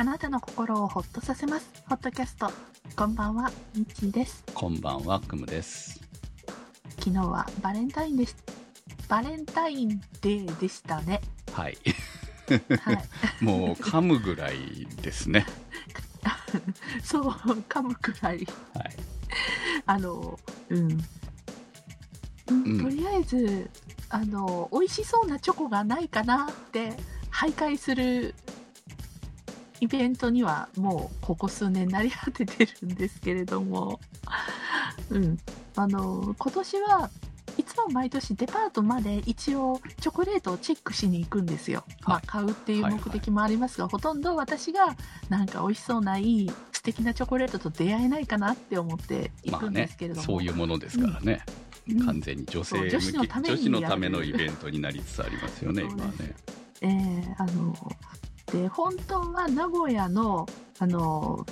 あなたの心をほっとさせます。ホットキャスト。こんばんは、みちです。こんばんは、くむです。昨日はバレンタインです。バレンタインデーでしたね。はい。はい。もう噛むぐらいですね。そう、噛むくらい。はい。あの、うん。うんとりあえず、あの、美味しそうなチョコがないかなって、徘徊するイベントにはもうここ数年なり果ててるんですけれども、うん。あの、今年はいつも毎年デパートまで一応チョコレートをチェックしに行くんですよ。まあはい買うっていう目的もありますが、ほとんど私がなんか美味しそうないい素敵なチョコレートと出会えないかなって思って行くんでまあねすけれども。、そういうものですからね。うん完全に女性向そう女子のき、ために女子のためのイベントになりつつありますよね、今はね。えーあので本当は名古屋のあの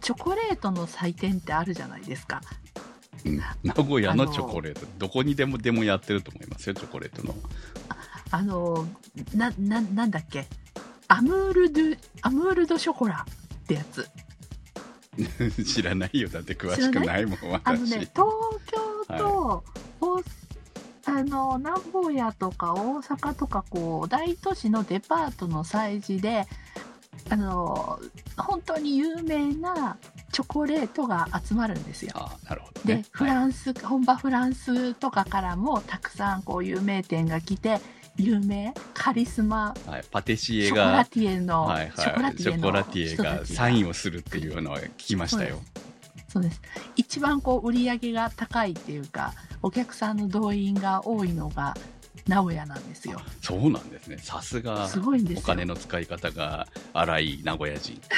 チョコレートの祭典ってあるじゃないですか。うん名古屋のチョコレート、どこにでもでもやってると思いますよ、チョコレートの。あのなななんだっけ？アムールドゥアムールドショコラってやつ。知らないよ、だって詳しくないもん、私。あのね東京と、大あの名古屋とか大阪とかこう大都市のデパートの催事であの本当に有名なチョコレートが集まるんですよ。あなるほどで、ね。フランス、本場フランスとかからもたくさんこう有名店が来て有名カリスマはいはい、パティシエショコラが、ティエの、はいショコはい、シラティエのョコラティエがサインをするっていうのは聞きましたよ。そうです一番こう売り上げが高いっていうかお客さんの動員が多いのが名古屋なんですよそうなんですね。さすがすごいんですよお金の使い方が荒い名古屋人。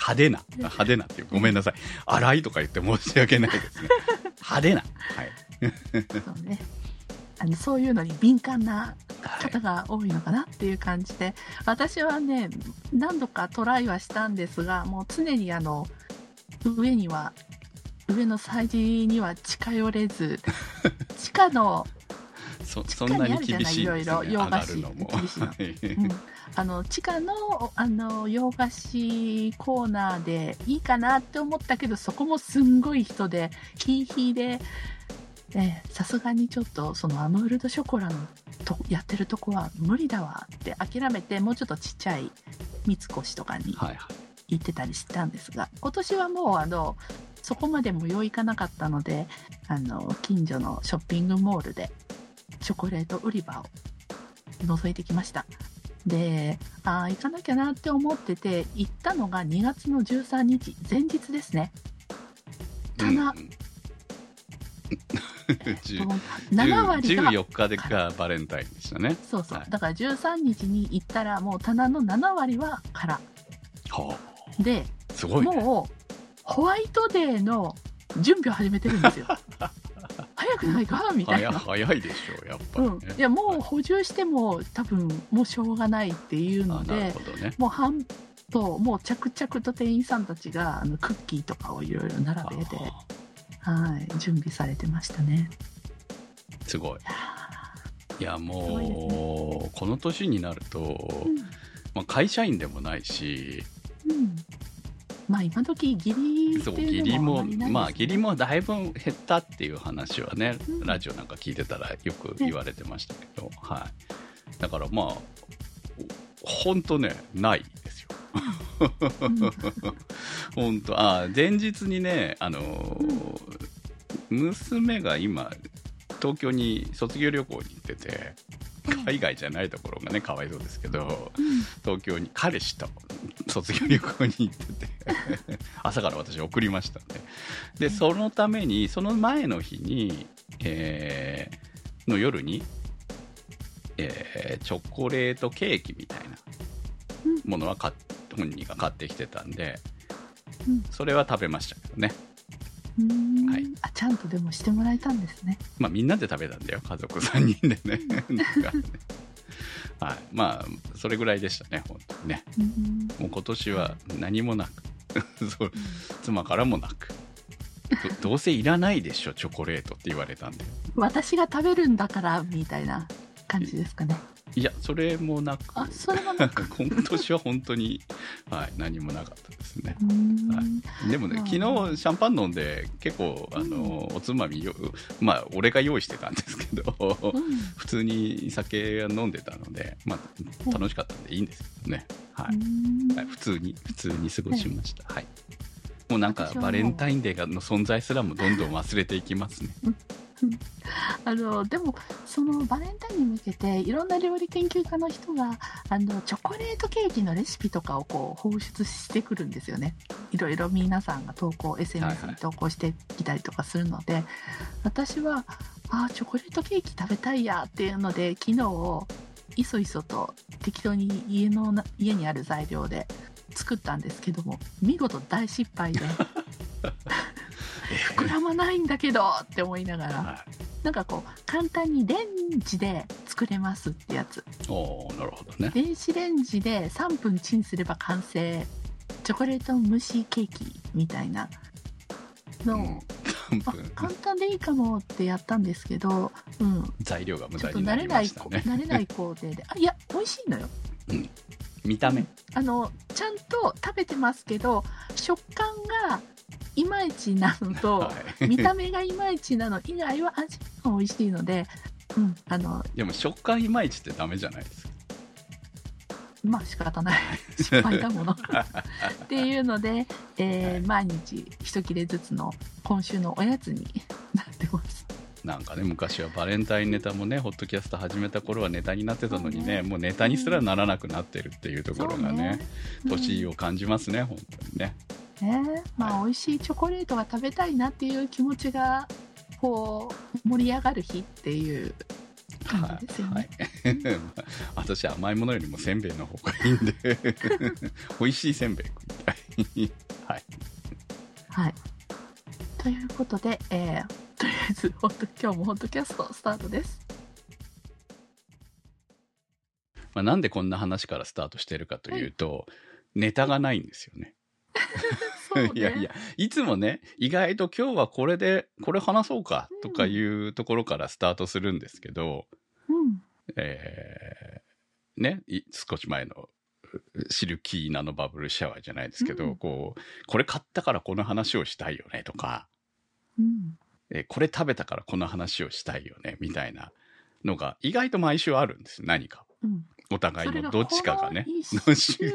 派手な、派手なっていう、ごめんなさい。荒いとか言って申し訳ないですね。派手な。はい。そうねあのそういうのに敏感なはい。方が多いのかなっていう感じで、私はね何度かトライはしたんですがもう常にあの上には上の催事には近寄れず 地下のそそんなに厳しい。いろいろ洋上菓子うん。あの地下のあの洋菓子コーナーでいいかなって思ったけどそこもすんごい人でヒーヒーでえーさすがにちょっとそのアムールドショコラのとやってるとこは無理だわって諦めてもうちょっとちっちゃい三越とかにはいはい。行ってたりしたんですが今年はもうあのそこまで無用いかなかったのであの近所のショッピングモールでチョコレート売り場を覗いてきました。であー行かなきゃなって思ってて行ったのが2月の13日前日ですね。棚、うん。10 7割が14日でがバレンタインでしたね。そうそう、はい。だから13日に行ったらもう棚の7割は空はであ、すごいね。もうホワイトデーの準備を始めてるんですよ。早くないか？みたい早な、早いでしょう、やっぱりうん。ね。、いやもう補充しても多分もうしょうがないっていうのでね。もう半ともう着々と店員さんたちがあのクッキーとかをいろいろ並べて、はい、準備されてましたね。すごい。いや、もう、この年になると、まあ、会社員でもないし、うん、うんまあ今時義理そう、義理も、まあ、義理もだいぶ減ったっていう話はね、うんラジオなんか聞いてたらよく言われてましたけど、はい。だからまあ、ほんとね、ないですよ。うん 本当。あ前日にねあのー娘が今東京に卒業旅行に行ってて海外じゃないところがねかわいそうですけどうん。東京に彼氏と卒業旅行に行ってて 朝から私送りましたんで。でそのためにその前の日に、えーの夜に、えーチョコレートケーキみたいなものは買っ本人が買ってきてたんでうん。それは食べましたけどね。うん。はい。あちゃんとでもしてもらえたんですね。まあみんなで食べたんだよ。家族3人でね。なんかね。はい。まあそれぐらいでしたね本当にね。うん。もう今年は何もなく。そう。妻からもなく。どどうせいらないでしょチョコレートって言われたんで。私が食べるんだからみたいな感じですかね。いや、それもなく、あそれはなんか 今年は本当に、はい、何もなかったですね。はいでもね、まあ昨日シャンパン飲んで、結構、あの、おつまみよ、まあ、俺が用意してたんですけど、うん普通に酒飲んでたので、まあ、楽しかったんでいいんですけどね。はい。うんはい普通に、普通に過ごしました。はい。もうなんかバレンタインデーの存在すらもどんどん忘れていきますね。あのでもそのバレンタインに向けていろんな料理研究家の人があのチョコレートケーキのレシピとかをこう放出してくるんですよね。いろいろ皆さんが投稿 SNS に投稿してきたりとかするので、私はあーチョコレートケーキ食べたいやっていうので昨日いそいそと適当に家のな家にある材料で作ったんですけども見事大失敗で 膨らまないんだけどって思いながら。はなんかこう簡単にレンジで作れますってやつ。い。おーなるほどね。電子レンジで3分チンすれば完成。チョコレート蒸しケーキみたいな。の。を、うん、あ3分。簡単でいいかもってやったんですけど、うん、材料が無駄になり慣れない、ましたね。慣れない工程で。あいや美味しいのよ。見た目。あのちゃんと食べてますけど食感がいまいちなのと、はい。見た目がいまいちなの以外は味が美味しいので、うん、あのでも食感いまいちってダメじゃないですか？まあ仕方ない。失敗だもの。っていうので、えー毎日一切れずつの今週のおやつになってます。なんかね、昔はバレンタインネタもね、ホットキャスト始めた頃はネタになってたのにね、もうネタにすらならなくなってるっていうところがね、年を感じますね、本当にね。うんねまあ美味しいチョコレートが食べたいなっていう気持ちがこう盛り上がる日っていう感じですよね、はい。私、甘いものよりもせんべいの方がいいんで、美味しいせんべい食いたい。はい。はい。ということで、えーとりあえず、ほんと今日もホットキャストスタートです。まあ、なんでこんな話からスタートしてるかというと、ネタがないんですよね。そうね。いやいや、いつもね、意外と今日はこれで、これ話そうかとかいうところからスタートするんですけど、うん。えーね、い少し前のうシルキーナのバブルシャワーじゃないですけど、うんこう、これ買ったからこの話をしたいよねとか、うん。えーこれ食べたからこの話をしたいよねみたいなのが意外と毎週あるんです何か。うん。お互いのどっちかがね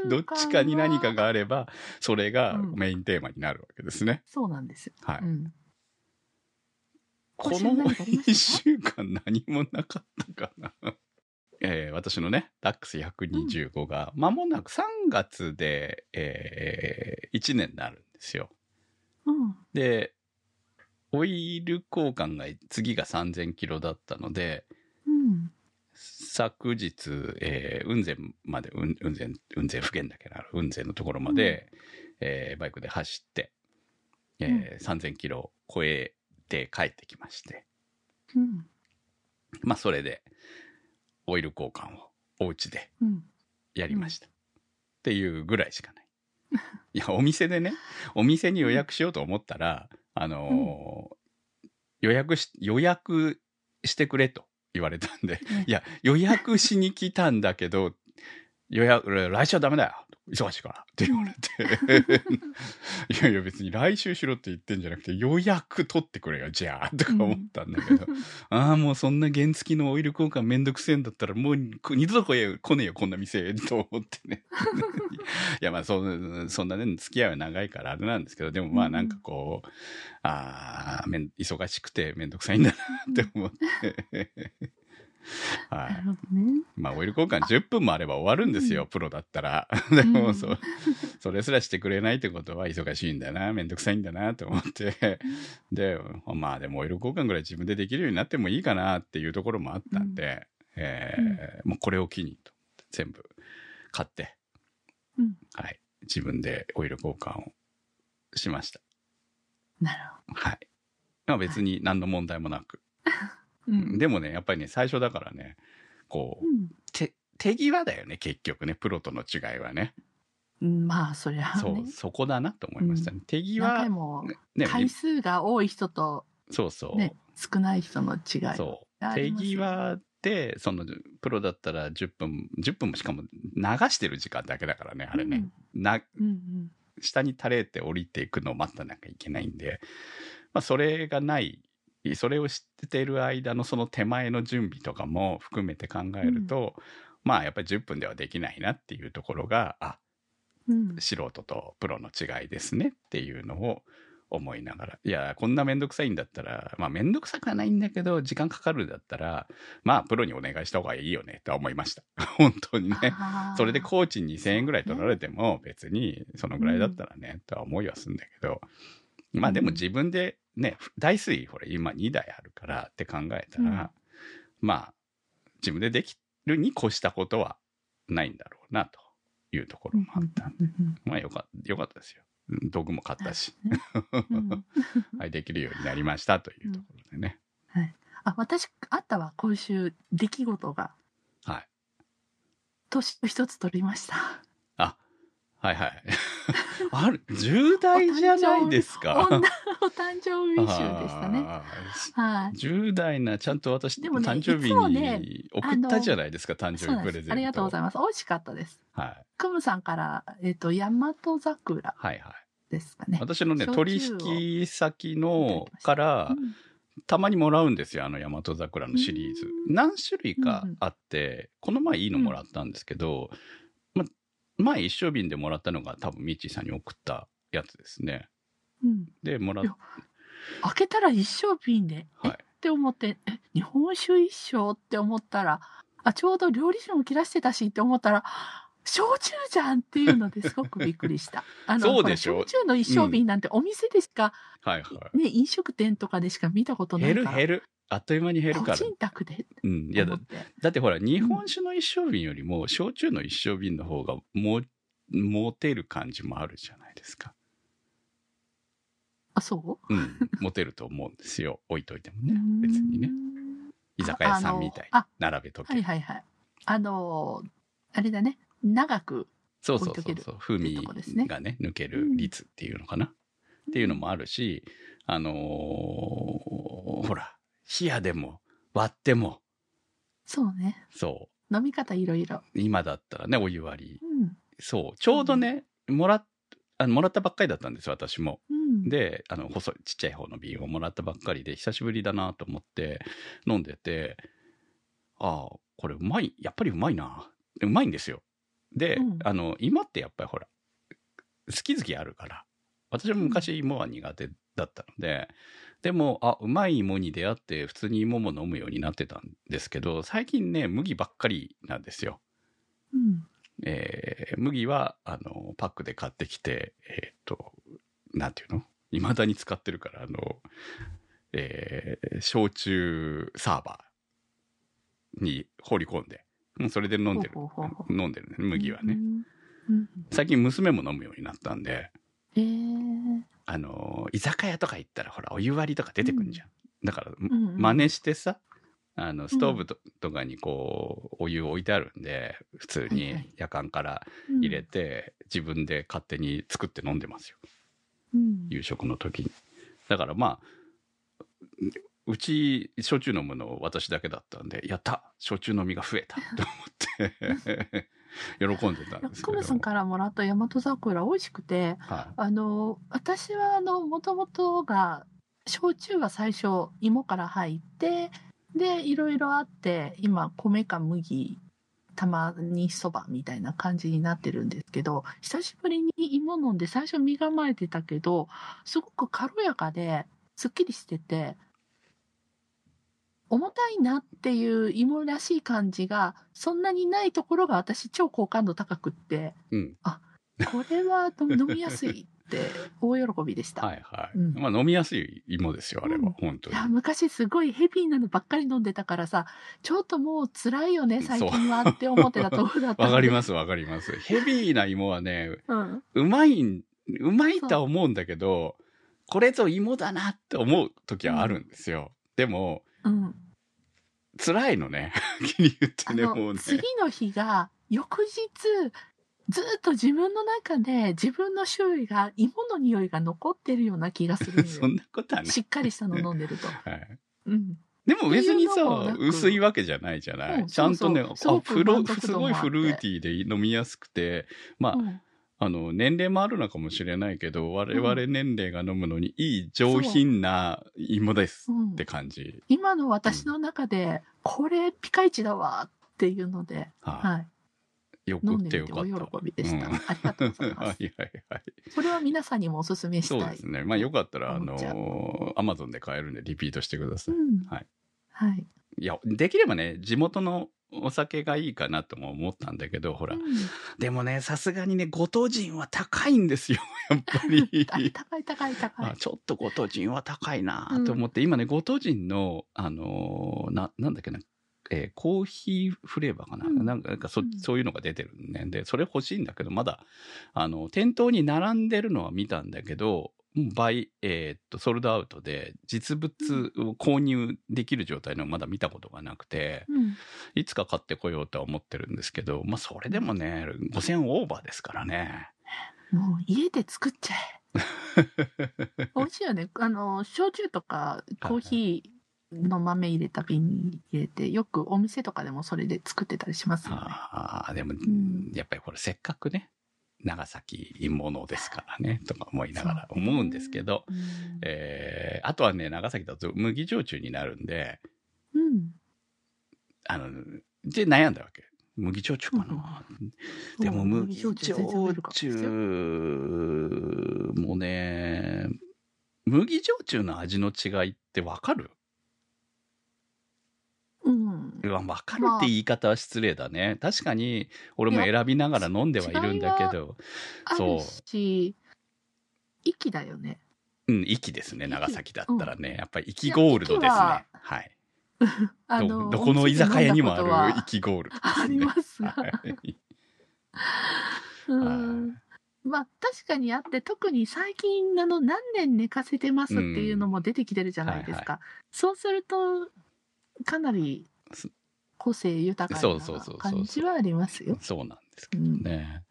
どっちかに何かがあればそれがうんメインテーマになるわけですね。そうなんですよ。はい。うん。この一週間何もなかったかな。えー私のね、ダックス125が、間もなく3月で、え1年になるんですよ。うん。で、オイル交換が次が3000キロだったので、うん。昨日、えー雲仙まで、雲雲仙、雲仙府県だけな、雲仙のところまで、えーバイクで走って、えー3000キロ超えて帰ってきまして、うん。まあ、それで、オイル交換をお家でうん。やりました。っていうぐらいしかない。いや、お店でね、お店に予約しようと思ったら、あのー予約し、予約してくれと言われたんで、いや、予約しに来たんだけど、予約、来週はダメだよ。忙しいから。って言われて。いやいや、別に来週しろって言ってんじゃなくて、予約取ってくれよ、じゃあ。とか思ったんだけど。ああ、もうそんな原付きのオイル交換めんどくせえんだったら、もう二度と来ねえよ、こんな店、と思ってね。いや、まあそ、そんなね、付き合いは長いからあれなんですけど、でもまあなんかこう、ああ、めん忙しくてめんどくさいんだなって思って。はい。なるほどね。まあ、オイル交換10分もあれば終わるんですよ、プロだったら。でも、うんそう、それすらしてくれないってことは忙しいんだな、めんどくさいんだなと思って。で、まあでもオイル交換ぐらい自分でできるようになってもいいかなっていうところもあったんで、えーもうこれを機にと全部買って、うん。はい、自分でオイル交換をしました。なるほはい。まあ別に何の問題もなく。ど。うん。でもね、やっぱりね、最初だからね、こう、うん手、手際だよね、結局ね、プロとの違いはね。うん。まあ、そりゃあねそう、。そこだなと思いましたね。手何際回、もね、回数が多い人とそうそう、ね、少ない人の違い。そう。手際って、その、プロだったら10分、10分もしかも流してる時間だけだからね、あれね。な、うんうん下に垂れて降りていくのを待ったなきゃいけないんで、まあ、それがない、それを知っている間のその手前の準備とかも含めて考えると、まあやっぱり10分ではできないなっていうところが、あ、うん。素人とプロの違いですねっていうのを思いながら、いや、こんなめんどくさいんだったら、まあめんどくさくはないんだけど、時間かかるんだったら、まあプロにお願いした方がいいよねとは思いました。本当にね。それでコーチに2000円ぐらい取られても別にそのぐらいだったらね、とは思いはするんだけど、まあでも自分でね、台水ほら今2台あるからって考えたら、まあ自分でできるに越したことはないんだろうなというところもあったんで、うんうんまあよかよかったですよ。うん道具も買ったし、うん はい、できるようになりましたというところでね。あ私あったわ今週出来事が。はい。年を一つ取りました。あ、はいはい。ある、重大じゃないですか。お誕生日集でしたねはい重大な、ちゃんと私、でもね誕生日に送ったじゃないですか、誕生日プレゼント。ありがとうございます美味しかったですはい。クムさんからえっ、と大和桜はいはい。ですかね私のね、焼取引先のからう、んたまにもらうんですよ、あの、大和桜のシリーズ。うん何種類かうんうんあって、この前いいのもらったんですけど、ま、前一升瓶でもらったのが多分ミッチーさんに送ったやつですね。うんで、もらっ開けたら一升瓶で、えはいって思ってえ日本酒一升って思ったらあちょうど料理酒も切らしてたしって思ったら焼酎じゃんっていうのですごくびっくりした。あのそうでしょ？焼酎の一升瓶なんてお店でしか、はいはね、飲食店とかでしか見たことい。ないから。減る減る。あっという間に減るから。個人宅でうん。いやだ思っ、て。だってほら、日本酒の一升瓶よりも、焼酎の一升瓶の方がも、モテる感じもあるじゃないですか。あ、そう？うん。モテると思うんですよ。置いといてもね別にね。居酒屋さんみたいに並べとけ。はいはいはい。あのーあれだね。長く。そうそうそうそう。風味がね、抜ける率っていうのかな？っていうのもあるし、あのーほら、冷やでも割っても、そうね。そ飲み方いろいろ。う。今だったらね、お湯割り。うん。そう。ちょうどね、もらっ、あのもらったばっかりだったんですよ、私も。うん。で、あの、細い、ちっちゃい方の瓶をもらったばっかりで、久しぶりだなと思って飲んでて、ああ、これうまい、やっぱりうまいな。うまいんですよ。で、うんあの、芋ってやっぱりほら、好き好きあるから、私も昔芋は苦手だったので、でも、あ、うまい芋に出会って、普通に芋も飲むようになってたんですけど、最近ね、麦ばっかりなんですよ。うん。えー麦は、あの、パックで買ってきて、えっ、と、なんていうの？未だに使ってるから、あの、えー焼酎サーバーに放り込んで、もうそれで飲んでる。飲んでるね、麦はね。最近娘も飲むようになったんで、えー。あの、居酒屋とか行ったら、ほら、お湯割りとか出てくんじゃん。だから、真似してさ、あの、ストーブと,、とかにこう、お湯置いてあるんで、普通はいにはい夜間から入れて、自分で勝手に作って飲んでますよ。うん。夕食の時に。だからまあ、うち、焼酎飲むの私だけだったんで、やった。焼酎飲みが増えた。と思って、喜んでたんですけど。クムさんからもらった大和桜美味しくて、はい。あの、私はあの、もともとが、焼酎は最初芋から入って、で、いろいろあって、今、米か麦、たまにそばみたいな感じになってるんですけど、久しぶりに芋飲んで最初身構えてたけど、すごく軽やかで、すっきりしてて、重たいなっていう芋らしい感じが、そんなにないところが私超好感度高くって、うん。これは飲みやすいって大喜びでした。はいはい。うんまあ飲みやすい芋ですよ、あれは。うん本当に。いや昔すごいヘビーなのばっかり飲んでたからさちょっともう辛いよね最近はって思ってたところだったす、わかりますわかります。ヘビーな芋はね、うん、うまいん、うまいとは思うんだけど、これぞ芋だなって思う時はあるんですよ。でも、うん、辛いのね。気に言ってね、もうね。次の日が翌日ずっと自分の中で自分の周囲が芋の匂いが残ってるような気がするの そよんなことはね。しっかりしたの飲んでると、はい。うん、でも別にさ、く。薄いわけじゃないじゃない、うんちゃんとね、すごいフルーティーで飲みやすくて、まあ、うんあの、年齢もあるのかもしれないけど、我々年齢が飲むのにいい上品な芋ですうんって感じ。今の私の中で、これピカイチだわっていうので、はいはい。よくてよみておかった。喜びでした。うんありがとうございまはす。いはいはい。これは皆さんにもおすすめしたい。そうですね。まあよかったら、あの、アマゾンで買えるんでリピートしてください。うん。はい。はい。いや、できればね、地元のお酒がいいかなとも思ったんだけど、ほらう。んでもね、さすがにね、ご当人は高いんですよ、やっぱり。あ高い高い高い。あちょっとご当人は高いなと思って、今ね、ご当人の、あのーな、なんだっけな、えーコーヒーフレーバーかな、うんなんかなんかそうんそういうのが出てるんで、で、それ欲しいんだけど、まだ、あの、店頭に並んでるのは見たんだけど、もう倍、えーっと、ソールドアウトで、実物を購入できる状態のまだ見たことがなくて、うん。いつか買ってこようとは思ってるんですけど、まあ、それでもね、5000オーバーですからね。もう家で作っちゃえ。美味しいよね。あの、焼酎とかコーヒーの豆入れた瓶に入れて、よくお店とかでもそれで作ってたりしますよね。ああ、でも、んやっぱりこれせっかくね、長崎ものですからね、とか思いながら思うんですけど、うんえーあとはね、長崎だと麦焼酎になるんで、うん。あの、で悩んだわけ。麦焼酎かな。でもそう麦焼酎もね、麦焼酎の味の違いってわかる？うん。うわ、わかるって言い方は失礼だね。確かに、俺も選びながら飲んではいるんだけど、あるし、息だよね。うん、息ですね、息長崎だったらね。やっぱり息ゴールドですねいや。はい。あどどこの居酒屋にもあるる息ゴールドね。ありますがはいうん。まあ確かにあって、特に最近あの何年寝かせてますっていうのも出てきてるじゃないですか。そうすると、かなりす個性豊かそうそうそうそうな感じはありますよ。そうなんですけどね。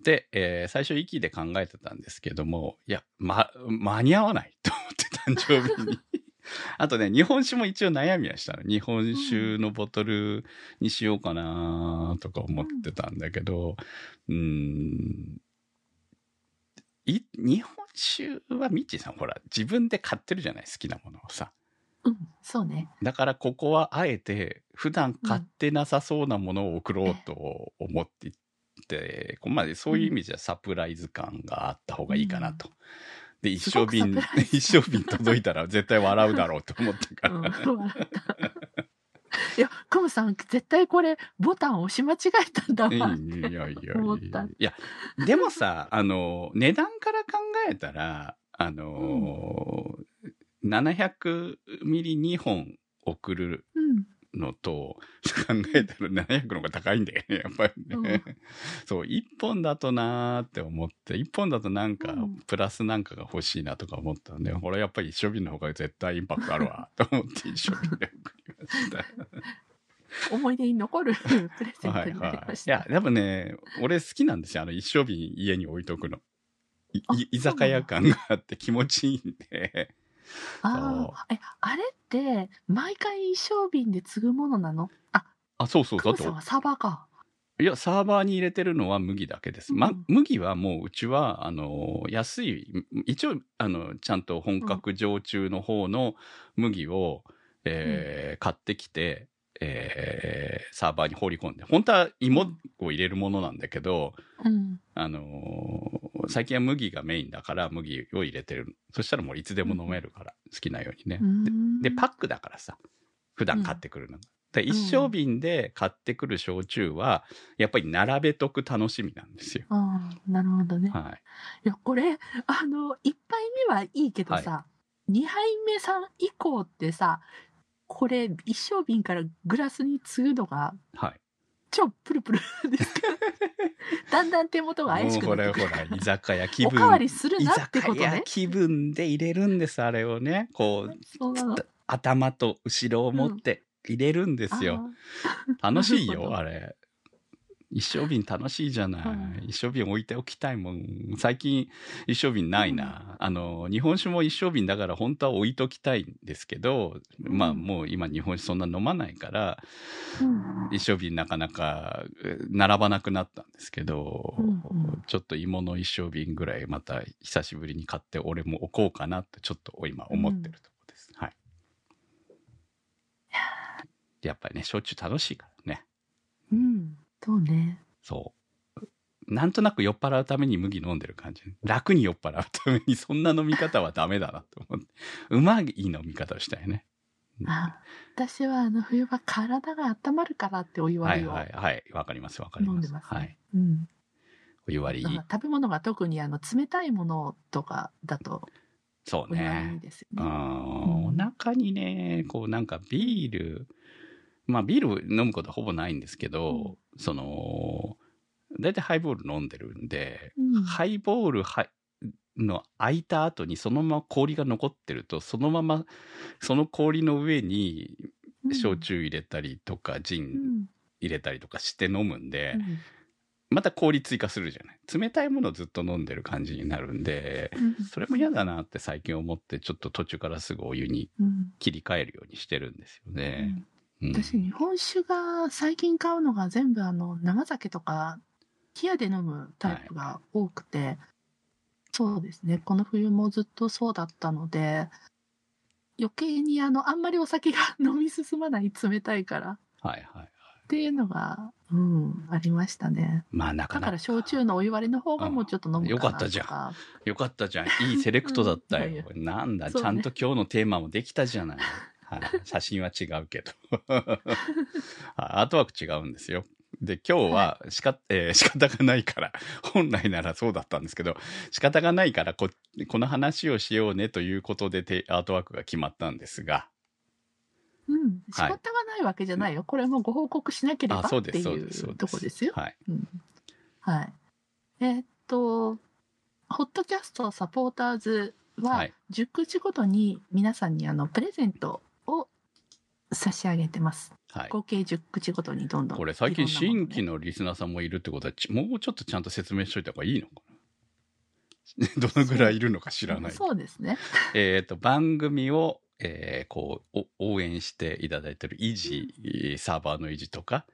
で、えー最初息で考えてたんですけども、いや、ま、間に合わないと思って誕生日に。あとね、日本酒も一応悩みはしたの。日本酒のボトルにしようかなとか思ってたんだけど、うーん。い、日本酒はミッチーさんほら、自分で買ってるじゃない好きなものをさ。うん、そうね。だからここはあえて普段買ってなさそうなものを送ろうと思っていって、こうまあそういう意味じゃサプライズ感があった方がいいかなと。で、一生瓶一生瓶届いたら絶対笑うだろうと思ったかうん、ら。いや、クムさん、絶対これ、ボタン押し間違えたんだいやわ。いやいやいや思ったいや、でもさ、あの、値段から考えたら、あの、700ミリ2本送るうん。のと考えたら700の方が高いんだよね、やっぱりね。そう、1本だとなーって思って、1本だとなんかうん、プラスなんかが欲しいなとか思ったんで、これやっぱり一生瓶の方が絶対インパクトあるわ、と思って一生瓶で送りました。思い出に残る プレゼンはいトになりはい。ました。いや、でもね、俺好きなんですよ。あの、一生瓶家に置いとくの。居酒屋感があって気持ちいいんで。ああ、え、あれって、毎回一升瓶で継ぐものなの？あ、あ、そうそう、だってクムさんはサバか。いや、サーバーに入れてるのは麦だけです。まうん、麦はもううちは、あの、安い、一応、あの、ちゃんと本格常駐の方の麦を、えー買ってきて、えーサーバーに放り込んで、本当は芋を入れるものなんだけど、うん。あのー最近は麦がメインだから麦を入れてる。そしたらもういつでも飲めるから、好きなようにね。で、でパックだからさ、普段買ってくるのが。で一升瓶で買ってくる焼酎は、やっぱり並べとく楽しみなんですよ。ああ、なるほどね。はい。いや、これ、あの、1杯目はいいけどさ、2杯目さん以降ってさ、これ、一升瓶からグラスに継ぐのが、はい。超プルプルですか？だんだん手元が怪しくなってくる。らほら、居酒屋気分。おかわりする居なってこ酒屋とね。気分で入れるんです、あれをね。こう。頭と後ろを持って入れるんですよ。楽しいよ、あれ。一升瓶楽しいじゃない。はい一升瓶置いておきたいもん。最近一升瓶ないな。あの、日本酒も一升瓶だから本当は置いときたいんですけど、まあうんもう今日本酒そんな飲まないから、うん一升瓶なかなかえ並ばなくなったんですけど、うんうんちょっと芋の一升瓶ぐらいまた久しぶりに買って俺も置こうかなってちょっと今思ってるところです。はい。やっぱりね、焼酎楽しいからね。うん。そうね。そう。なんとなく酔っ払うために麦飲んでる感じ。楽に酔っ払うためにそんな飲み方はダメだなと思って。うまい飲み方をしたいね。あ私はあの冬は体が温まるからってお湯は割りをいはいはい。わかりますわかります。飲んでますね。はい。うん。お湯割り食べ物が特にあの冷たいものとかだとそうね。ですよね。うん、うんお腹にね、こうなんかビール、まあビール飲むことはほぼないんですけど、その、だいたいハイボール飲んでるんで、うん。ハイボールはの空いた後にそのまま氷が残ってると、そのままその氷の上に焼酎入れたりとか、ジンうん。入れたりとかして飲むんで、うん。また氷追加するじゃない。冷たいものをずっと飲んでる感じになるんで、うん。それも嫌だなって最近思って、ちょっと途中からすぐお湯にうん。切り替えるようにしてるんですようね。んうん私日本酒が最近買うのが全部あの生酒とか冷やで飲むタイプが多くて、そうですねこの冬もずっとそうだったので余計にあのあんまりお酒が飲み進まない冷たいからはいはい。っていうのが、うん、ありましたねまあなかなか。だから焼酎のお湯割りの方がもうちょっと飲むかなよかったじゃんよかったじゃん。いいセレクトだったよ。うんなんだ、ねちゃんと今日のテーマもできたじゃない。はい、写真は違うけど。はいアートワーク違うんですよ。で、今日はしか、えー仕方がないから、本来ならそうだったんですけど、仕方がないからこ、この話をしようねということでテアートワークが決まったんですが、うん、仕方がないわけじゃないよ、これもご報告しなければっていそうとこですよ。はい。うんはい。えーっと、ホットキャストサポーターズは、はい10口ごとに皆さんにあのプレゼントを差し上げてます。はい。合計10口ごとにどんどん。これ最近新規のリスナーさんもいるってことは、ちもうちょっとちゃんと説明しといた方がいいのかな？どのぐらいいるのか知らない。そうですね。えっと、番組を、えーこう、お応援していただいてる維持、サーバーの維持とか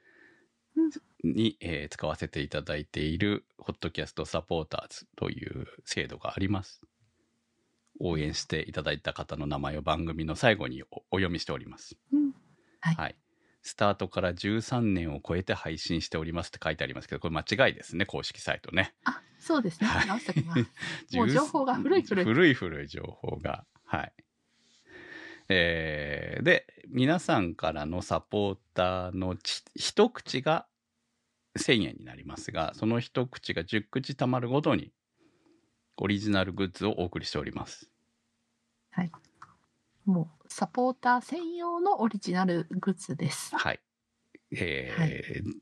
に、えー使わせていただいている、ホットキャストサポーターズという制度があります。応援していただいた方の名前を番組の最後におお読みしております。うんはいはい。スタートから13年を超えて配信しておりますって書いてありますけど、これ間違いですね、公式サイトね。あ、そうですね。はい直しておきます。もう情報が古い古い古い古い情報が。はい。えーで、皆さんからのサポーターのち一口が1000円になりますが、その一口が10口貯まるごとに、オリジナルグッズをお送りしております。もうサポーター専用のオリジナルグッズです。はい。えー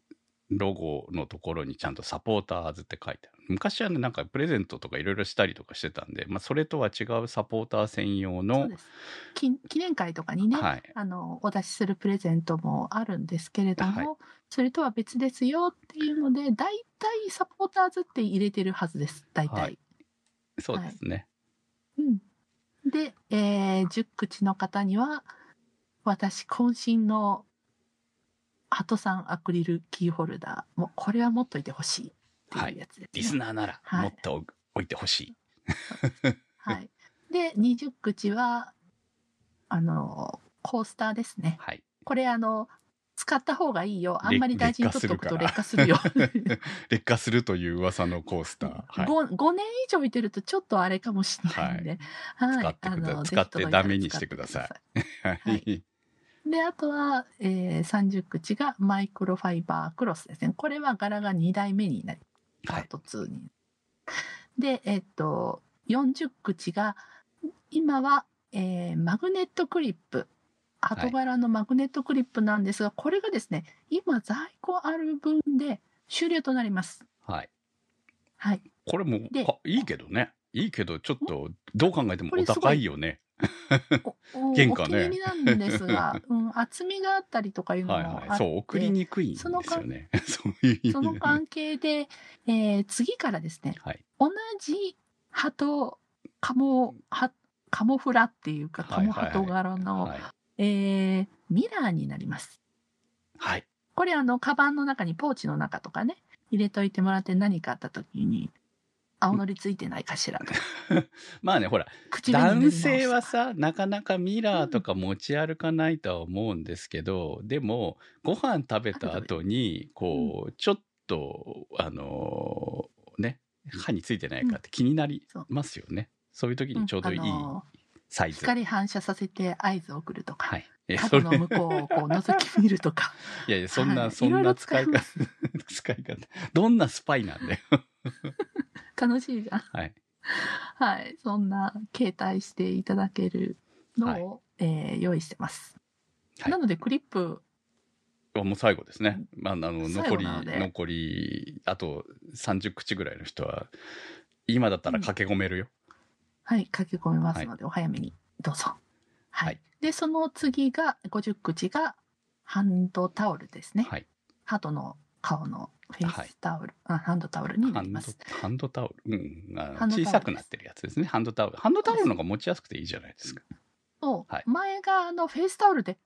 ロゴのところにちゃんとサポーターズって書いてある。昔はね、なんかプレゼントとかいろいろしたりとかしてたんで、まあ、それとは違うサポーター専用そのう、です。記記念会とかにね、はい。あのお出しするプレゼントもあるんですけれども、はいそれとは別ですよっていうので大体サポーターズって入れてるはずです大体。はいそうですね。うん、で、えー10口の方には私渾身の鳩さんアクリルキーホルダーもうこれは持っといてほしいっていうやつです、ねリスナーならはい持っておおいてほしい。はい、で20口はあのコースターですね。はい。これあの使った方がいいよ。あんまり大事に取っておくと劣劣化するよ。劣化するという噂のコースター。はい。5, 5年以上置いてるとちょっとあれかもしれないんで、はい。使って使ってダメにしてください。はい。であとは、えー、30口がマイクロファイバークロスですね。これは柄が2代目になりパはい。ート2に、でえっと40口が今は、えーマグネットクリップ鳩柄のマグネットクリップなんですが、これがですね今在庫ある分で終了となりますはい。はいこれもいいけどね。いいけど、ちょっと、どう考えてもお高いよね。原価ねお気に入りなんですが、うん、厚みがあったりとかいうのはいもあって、はい。そう、送りにくいんですよね。そ ういう意味でその関係で、えー次からですね、はい。同じハト、カモ、ハカモフラっていうか、カモハト柄の、はい。えーミラーになります。はい。これあの、カバンの中にポーチの中とかね、入れといてもらって何かあった時に、青のりついてないかしら。まあね、ほら、男性はさ、なかなかミラーとか持ち歩かないとは思うんですけど、でも、ご飯食べた後に、こう、ちょっと、あのーね、歯についてないかって気になりますよね。そういう時にちょうどいいんあのサイズ。光反射させて合図を送るとか、はい。え、ハそれ、トの向こうをこう覗き見るとか。いやいや、そんな、そんはいいろいろな使い方 使い方。どんなスパイなんだよ。楽しいじゃん。はい。はい。そんな携帯していただけるのを、えー用意してます。はいなのでクリップ、あもう最後ですね。まあ、あの、最残り残り、あと30口ぐらいの人は、今だったら駆け込めるよ。はい、書き込めますので、お早めにどうぞ。はい。はいで、その次が、50口がハンドタオルですね。はい。ハトの顔のフェはいイスタオル、あハンドタオルになります。ハンドタオル？うん。あハンドタオルです小さくなってるやつですね。ハンドタオル。ハンドタオルの方が持ちやすくていいじゃないですか。そう、はい前があのフェイスタオルで、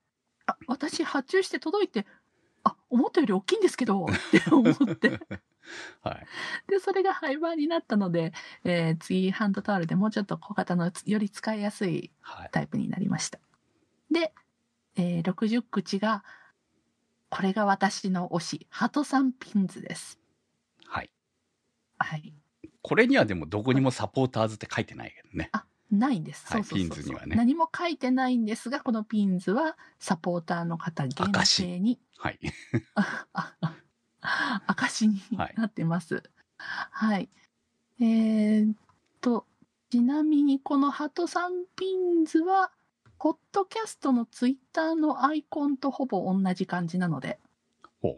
あ、私発注して届いて、あ、思ったより大きいんですけど、って思って。はい。で、それが廃盤になったので、えー次ハンドタオルでもうちょっと小型のより使いやすいはい。タイプになりました。で、えー60口が、これが私の推し、ハトさんピンズです。はい。はい。これにはでもどこにも supporters って書いてないけどね。ないんです。はいそうそうそうピンズにはね何も書いてないんですが、このピンズはサポーターの方限定に、はい。証にはいなってます。はい。えーっと、ちなみにこのハトさんピンズは、ポッドキャストのツイッターのアイコンとほぼ同じ感じなので、ほう。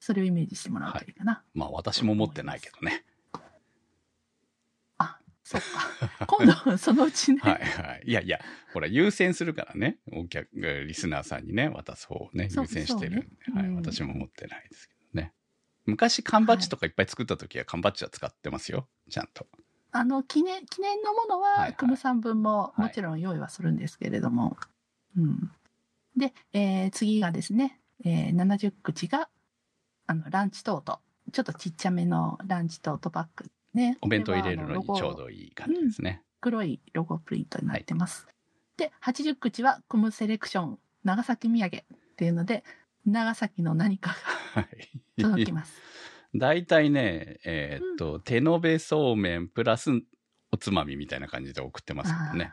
それをイメージしてもらうといいかな。まあ私も持ってないけどね。あ、そっか。今度、そのうちね。はいはい。いやいや、ほら、優先するからね。お客、リスナーさんにね、渡す方をね、優先してるんで。ねうん私も持ってないですけどね。昔、缶バッジとかいっぱい作った時は缶バッジは使ってますよ。ちゃんと。あの、記念、記念のものは、はいはいクムさん分もはいもちろん用意はするんですけれども。うん。で、えー次がですね、えー70口が、あの、ランチトート。ちょっとちっちゃめのランチトートバッグね。お弁当入れるのにちょうどいい感じですね。黒いロゴプリントになってます。で、80口はクムセレクション長崎土産っていうので、長崎の何かがはい。届きます。大体ね、えーっと、手延べそうめんプラスおつまみみたいな感じで送ってますけどね。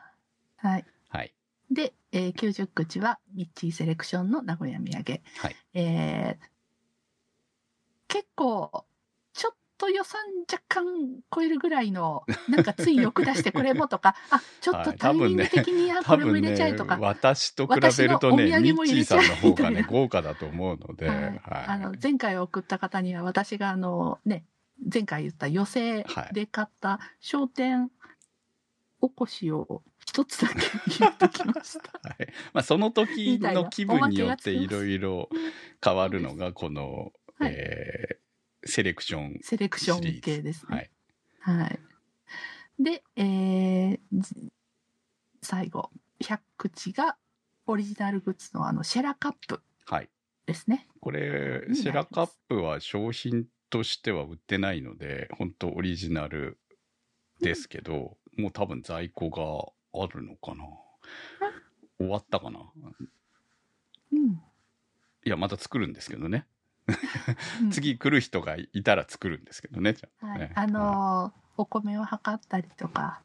はい。はい。で、えー90口はミッチーセレクションの名古屋土産。はい。えー結構、ちょっと予算若干超えるぐらいの、なんかつい欲出してこれもとか、あ、ちょっとはいタイミング的に、あ、これも入れちゃえとか、、私と比べるとね、ミッチー産も入れちゃえさんの方がね、豪華だと思うので、ははい。い。あの、前回送った方には私があの、ね、前回言った寄せで買った商店おこしを一つだけ言ってきました。はい。まあ、その時の気分によっていろいろ変わるのが、この、はい。えーセレクション。セレクション系ですはね。い。はい。で、えーず最後、100口がオリジナルグッズのあのシェラカップはい。ですね。これ、になりますシェラカップは商品としては売ってないので、本当オリジナルですけど、もう多分在庫があるのかな。終わったかな。うん。いや、また作るんですけどね。うん次来る人がいたら作るんですけどね。んとねはい、あのーお米を測ったりとか。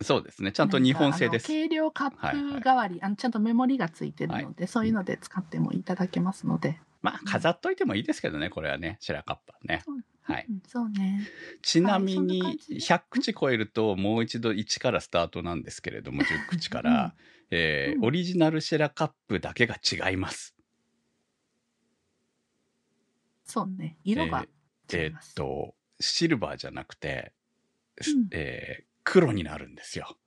そうですね。ちゃんと日本製です。なんかあの計量カップ代わり、あのちゃんとメモリがついてるので、そういうので使ってもいただけますので。まあ、飾っといてもいいですけどね、これはね、シェラカップはね。はい。うんそうね。ちなみに感じで100口超えるともう一度1からスタートなんですけれども10口から、えーうんオリジナルシェラカップだけが違います。そうね。色がえーっ違います。とシルバーじゃなくて、うんえー黒になるんですよ。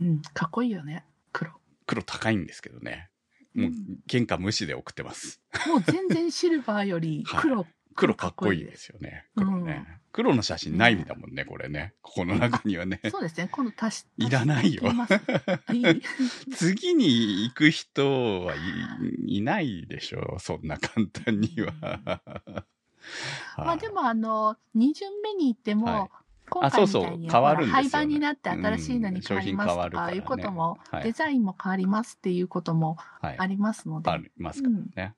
うん、かっこいいよね、黒。黒高いんですけどね。もううん、原価無視で送ってます。もう全然シルバーより黒、黒かっこいいですよね。うん黒ね。黒の写真ないんだもんね、これね。ここの中にはね。そうですね、今度足し、いらないよ 次に行く人はい、いないでしょう。そんな簡単には。まあでもあの、2巡目に行っても、はい今回みたいにあそうそう変わるんですよね廃盤になって新しいのに変わりますうん商品変わるからねとかいうことも、はいデザインも変わりますっていうこともはい。ありますので、ありますからね。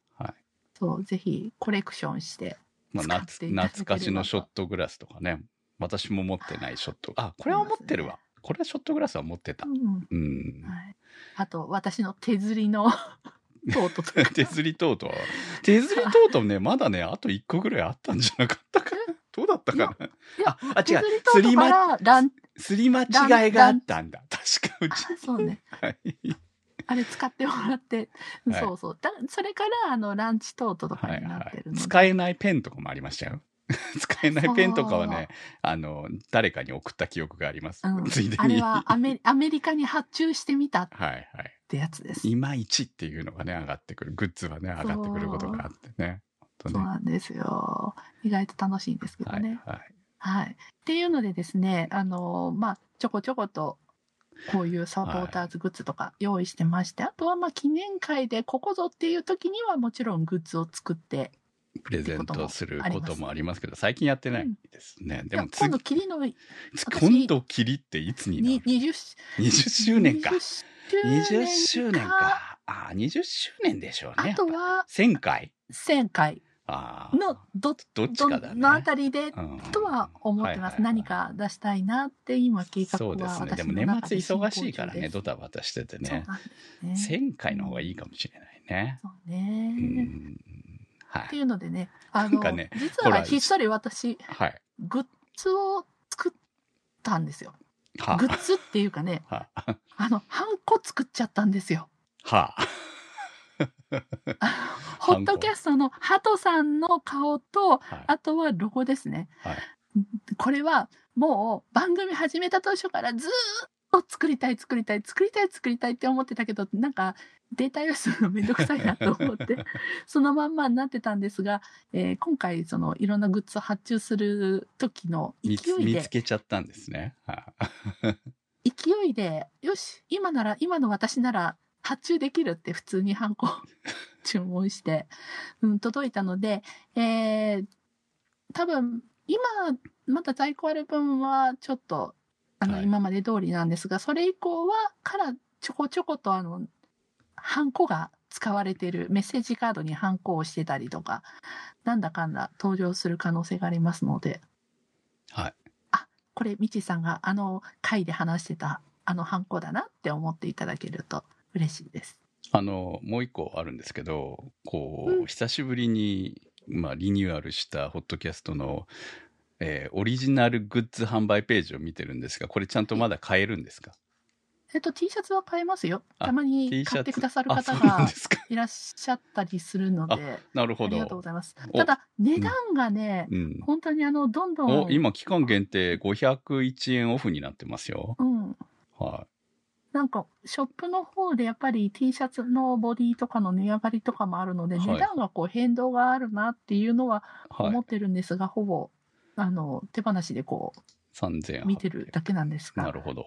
はい。そう、ぜひコレクションして、まあ、懐かしのショットグラスとかね。私も持ってないショット。あ、これは持ってるわ。これはショットグラスは持ってたう。んうん。はい、あと私の手刷りの トートとか手刷りトートは？手刷りトートね、まだね、あと1個ぐらいあったんじゃなかったかな。どうだったかな？いやあ、あ、違うすり間違いがあったんだ。確かうあち。そうね。はい。あれ使ってもらって、はいそうそう。だそれから、あの、ランチトートとかになはいはい。ってるので。使えないペンとかもありましたよ。使えないペンとかはね、あの、誰かに送った記憶があります。うんついでに。あれはアメアメリカに発注してみたっ はいはい。てやつです。いまいちっていうのがね、上がってくる。グッズはね、上がってくることがあってね。そうね。なんですよ。意外と楽しいんですけどはいね。はい。はい。っていうのでですね、あの、まあ、ちょこちょこと、こういうサポーターズグッズとか用意してまして、あとはまあ記念会でここぞっていう時にはもちろんグッズを作って、プレゼントすることもありますけど、最近やってないですね。でもいや今度次、キリのに今度切りっていつになる20 ?20 周年か。20 20周年か。ああ、20周年でしょうね。あとは1000回？1000回。のどどっちかだね。どのあたりでうんとは思ってます、何か出したいなって今計画はそうですね。で私も年末忙しいからね、ドタバタしててね。ね1000回の方がいいかもしれないね。そうね、うん。はい。っていうのでねあのね実はひっそり私はい。グッズを作ったんですよはグッズっていうかねあ。はあのハンコ作っちゃったんですよあ。はあ。ホットキャストのハトさんの顔とはい。あとはロゴですねはい。これはもう番組始めた当初からずーっと作りたい作りたい作りたい作りたいって思ってたけどなんかデータ用意するのめんどくさいなと思って そのまんまになってたんですが、えー今回そのいろんなグッズを発注する時の勢見ついで見つけちゃったんですね。はあ勢いでよし今なら今の私なら発注できるって普通にハンコ 注文して、うん、届いたので、えー多分今まだ在庫ある分はちょっとあの、はい。今まで通りなんですがそれ以降はからちょこちょことあのハンコが使われているメッセージカードにハンコをしてたりとかなんだかんだ登場する可能性がありますので。はい。これ、みちさんがあの回で話してたあのハンコだなって思っていただけると嬉しいです。あの、もう一個あるんですけど、こう、うん久しぶりに、まあ、リニューアルしたホットキャストの、えーオリジナルグッズ販売ページを見てるんですが、これちゃんとまだ買えるんですか？えっと、T シャツは買えますよ。あたまに買ってくださるあ、方が。いらっしゃったりするので、なるほどありがとうご。ざいます。おただ、値段がね、うん。本当にあの、どんどお、ん、今、期間限定501円オフになってますよ。うん、はなんか、ショップの方でやっぱり T シャツのボディとかの値上がりとかもあるので、はい値段がこう変動があるなっていうのははい。思ってるんですが、ほぼ、あの、手放しでこ3000う、見てるだけなんですが。なるほど。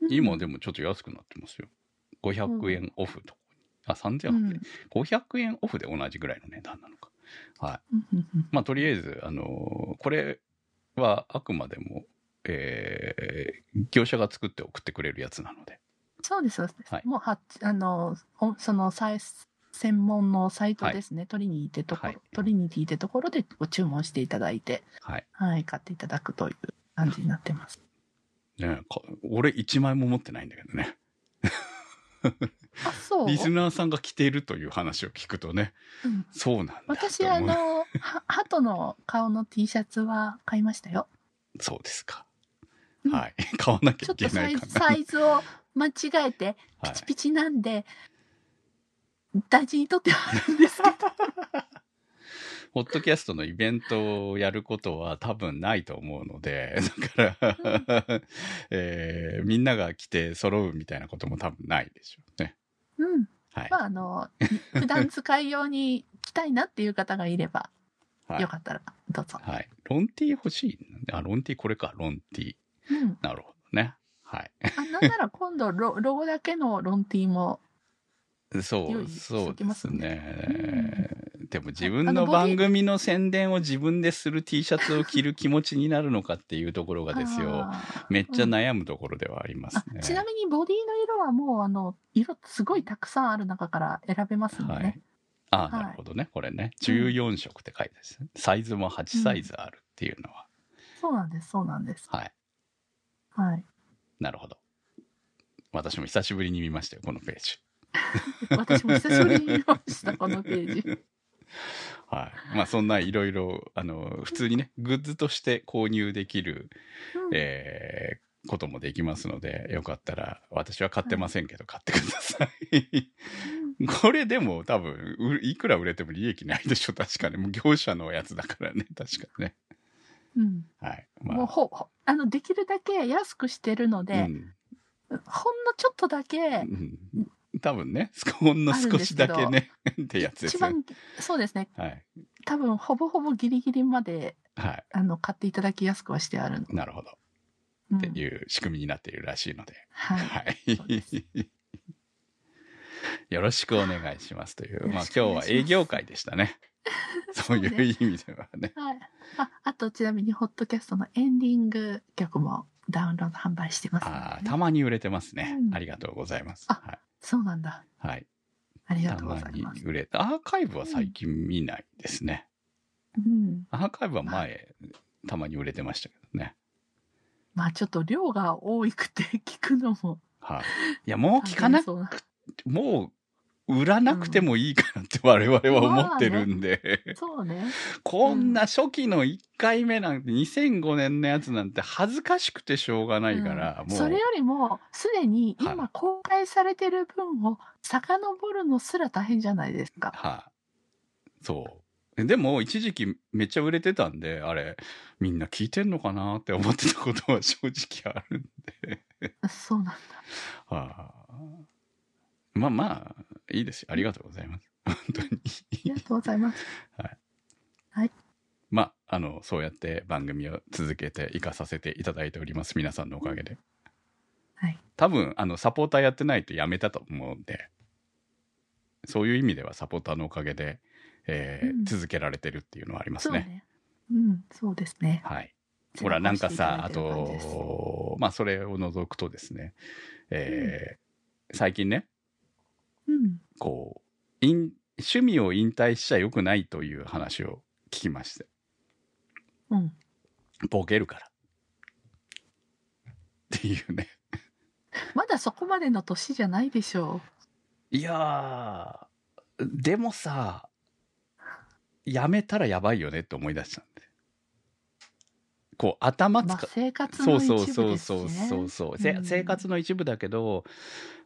うん今でもちょっと安くなってますよ。500円オフと。あ、3000円オフで、500円オフで同じぐらいの値段なのか。はい。うんうんうんまあ、とりあえず、あのーこれはあくまでも、えー業者が作って送ってくれるやつなので。そうです、そうです。はいもうは、あの、おその、サイ専門のサイトですね、トリニーってところ、はいトリニティってところでご注文していただいて、はい。はい、買っていただくという感じになってます。ねか俺1枚も持ってないんだけどね。あ、そう？リスナーさんが着ているという話を聞くとね、うんそうなんだ私、と思うあの、は、鳩の顔の T シャツは買いましたよ。そうですか。うんはい。買わなきちょゃいけっとサイズ、ないかな。サイズを間違えて、ピはいチピチなんで、大事にとってはあるんですけど。ポッドキャストのイベントをやることは多分ないと思うので、だから、えーみんなが来て揃うみたいなことも多分ないでしょうね。うん。はい。まあ、あの、普段使い用に来たいなっていう方がいれば、はいよかったらどうぞ。はい。ロンティー欲しいあ、ロンティーこれか、ロンティー。うん。なるほどね。はい。あなんなら今度ロ、ロゴだけのロンティーも、そう、そうですね。でも自あ分の番組の宣伝を自分でする T シャツを着る気持ちになるのかっていうところがですよ。めっちゃ悩むところではありますあね。ちなみにボディの色はもう、あの、色すごいたくさんある中から選べますんでね。はい。ああ、はいなるほどね。これね。14色って書いてあるんですね。サイズも8サイズあるっていうのは。そうなんです、そうなんです。はい。はい。なるほど。私も久しぶりに見ましたよ、このページ。私も久しぶりに見ました、このページ。はい。まあそんないろいろ、あの、普通にね、グッズとして購入できる、うんえーこともできますので、よかったら、私は買ってませんけど、買ってください。これでも多分、ういくら売れても利益ないでしょ、確かに。もう業者のやつだからね、確かにね。うん。はい。まもうほ、ほあの、できるだけ安くしてるのうで、ん。ほんのちょっとだけう、ん多分ね、ほんの少しだけね、ってやつですよ。一番、そうですね。はい。多分、ほぼほぼギリギリまで、はあの、買っていただきやすくはしてある。なるほど。うんっていう仕組みになっているらしいので。はい。はい。よろしくお願いしますという。まあ今日は営業会でしたね。そういう意味ではね。はい。あ、あと、ちなみに、ホットキャストのエンディング曲もダウンロード販売してますね、ああ、たまに売れてますね。うんありがとうございます。あはい。そうなんだ。はい。ありがとうございます。売れた。アーカイブは最近見ないですね。うん。アーカイブは前、たまに売れてましたけどね。まあ、ちょっと量が多くて聞くのも。はい。いや、もう聞かなく、もう、売らなくてもいいかなって我々は思ってるんで。そうね。こんな初期の1回目なんて2005年のやつなんて恥ずかしくてしょうがないから、もう。うんそれよりも、すでにはい今公開されてる分を遡るのすら大変じゃないですか。はい、そう。でも、一時期めっちゃ売れてたんで、あれ、みんな聞いてんのかなって思ってたことは正直あるんで。そうなんだ。はあ、まあまあ、いいですよ。ありがとうございます。本当に。ありがとうございます。まあ、あの、そうやって番組を続けていかさせていただいております。皆さんのおかげで。はい。多分、あの、サポーターやってないとやめたと思うんで、そういう意味ではサポーターのおかげで、えーうん続けられてるっていうのはありますね。そうね。うん、そうですね。はい。ほら、なんかさ、あと、まあ、それを除くとですね、えー最近ね、うん。こう、引趣味を引退しちゃよくないという話を聞きまして、うん。ボケるから。っていうね。まだそこまでの年じゃないでしょいやー、でもさ、やめたらやばいよねって思い出した。こう、頭う。まあ使、生活そうの一部そうですしね。そうそうそうそう、せうん生活の一部だけど、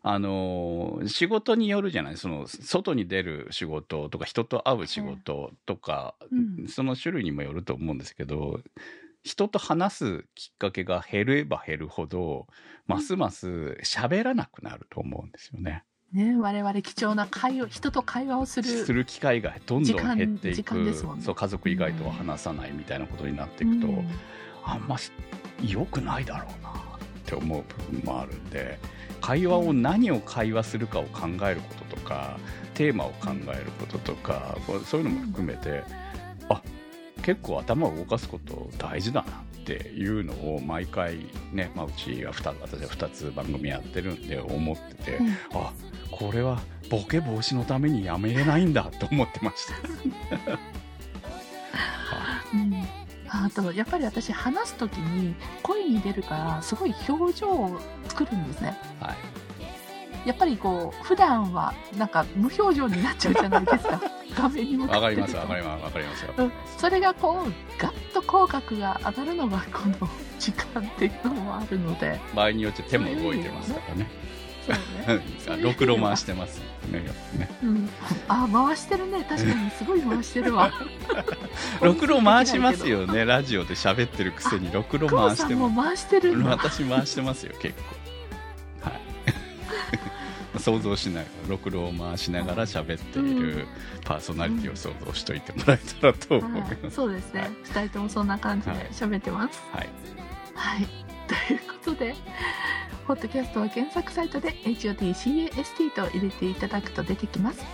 あのー仕事によるじゃない？その、外に出る仕事とか、人と会う仕事とか、うんその種類にもよると思うんですけど、人と話すきっかけが減れば減るほど、ますます喋らなくなると思うんですよね。ね、我々貴重な会話、人と会話をする。する機会がどんどん減っていく、ね。そう家族以外とは話さないみたいなことになっていくと、うん。あんまし良くないだろうなって思う部分もあるんで会話を何を会話するかを考えることとかテーマを考えることとかそういうのも含めてあ結構頭を動かすこと大事だなっていうのを毎回ね、まあ、うちは2私は2つ番組やってるんで思ってて、うん。あこれはボケ防止のためにやめれないんだと思ってました。うん。あとやっぱり私話す時に声に出るからすごい表情を作るんですね。はい。やっぱりこう普段はなんか無表情になっちゃうじゃないですか。画面に向かわかりってると。ますわかりますわかりますそれがこうガッと口角が上がるのがこの時間っていうのもあるので。場合によって手も動いてますからね。ろくろ回してますねうん。あ、回してるね。確かにすごい回してるわ。ろくろ回しますよねラジオで喋ってるくせにろくろ回しても回してる。私回してますよ結構はい 想像しながらろくろを回しながら喋っているパーソナリティを想像しといてもらえたらと思いはいます、そうですね。二人ともそんな感じで喋ってます。はい、はい。ということで、ポッドキャストは検索サイトで HOTCAST と入れていただくと出てきます。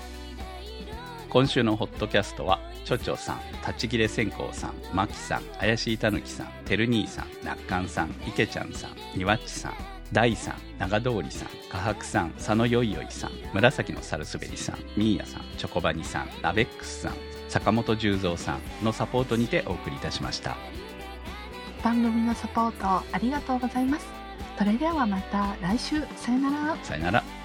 今週のホットキャストはちょちょさん立ち切れ線香さんまきさん怪しいたぬきさんてる兄さんなっかんさんいけちゃんさんにわっちさん大さん長通りさんかはくさん佐野よいよいさん紫のサルスベリさんみーやさんチョコバニさんラベックスさん坂本十三さんのサポートにてお送りいたしました番組のサポートありがとうございます。それではまた来週。さよなら。さよなら